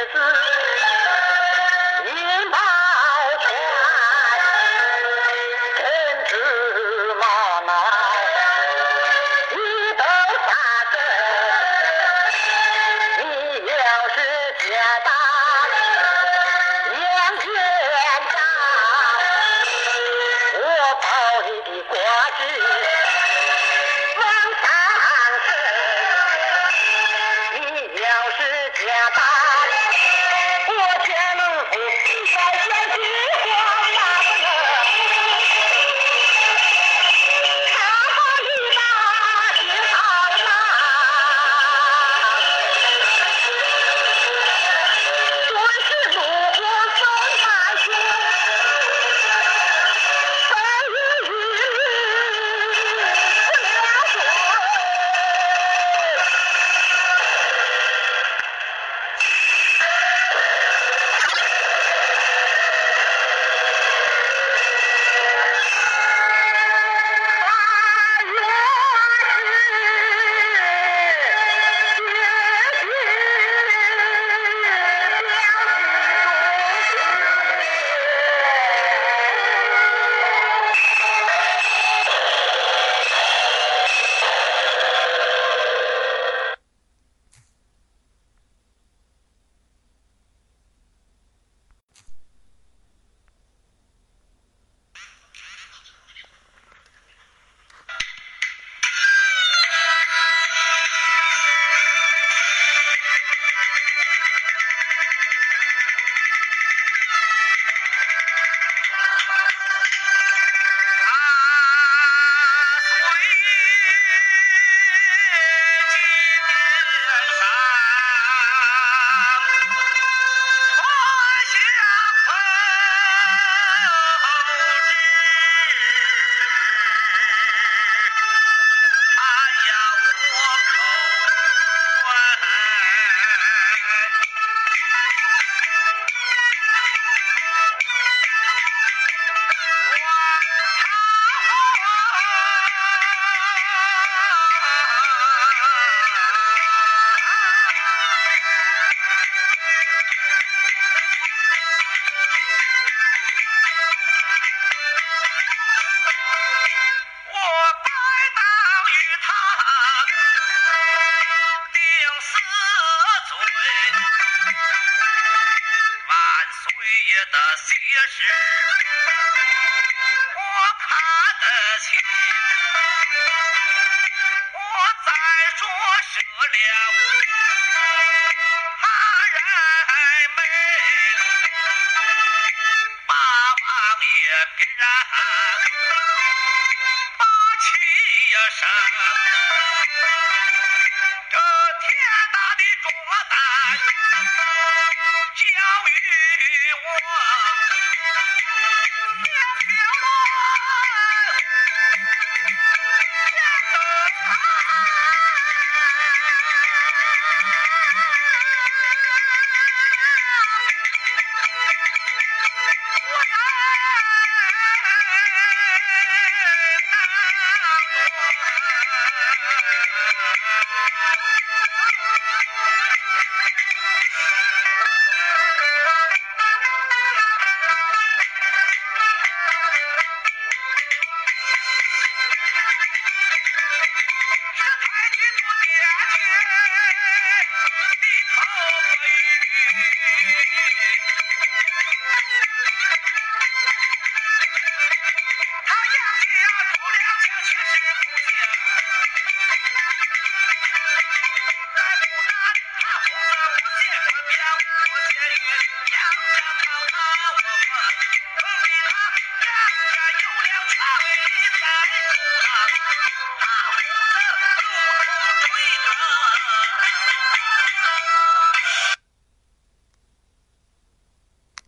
叶子一毛，妈妈，你都。你要是结账，杨院长，我你的。的些事我看得清。我再说说了？他人没把王爷逼人把气也生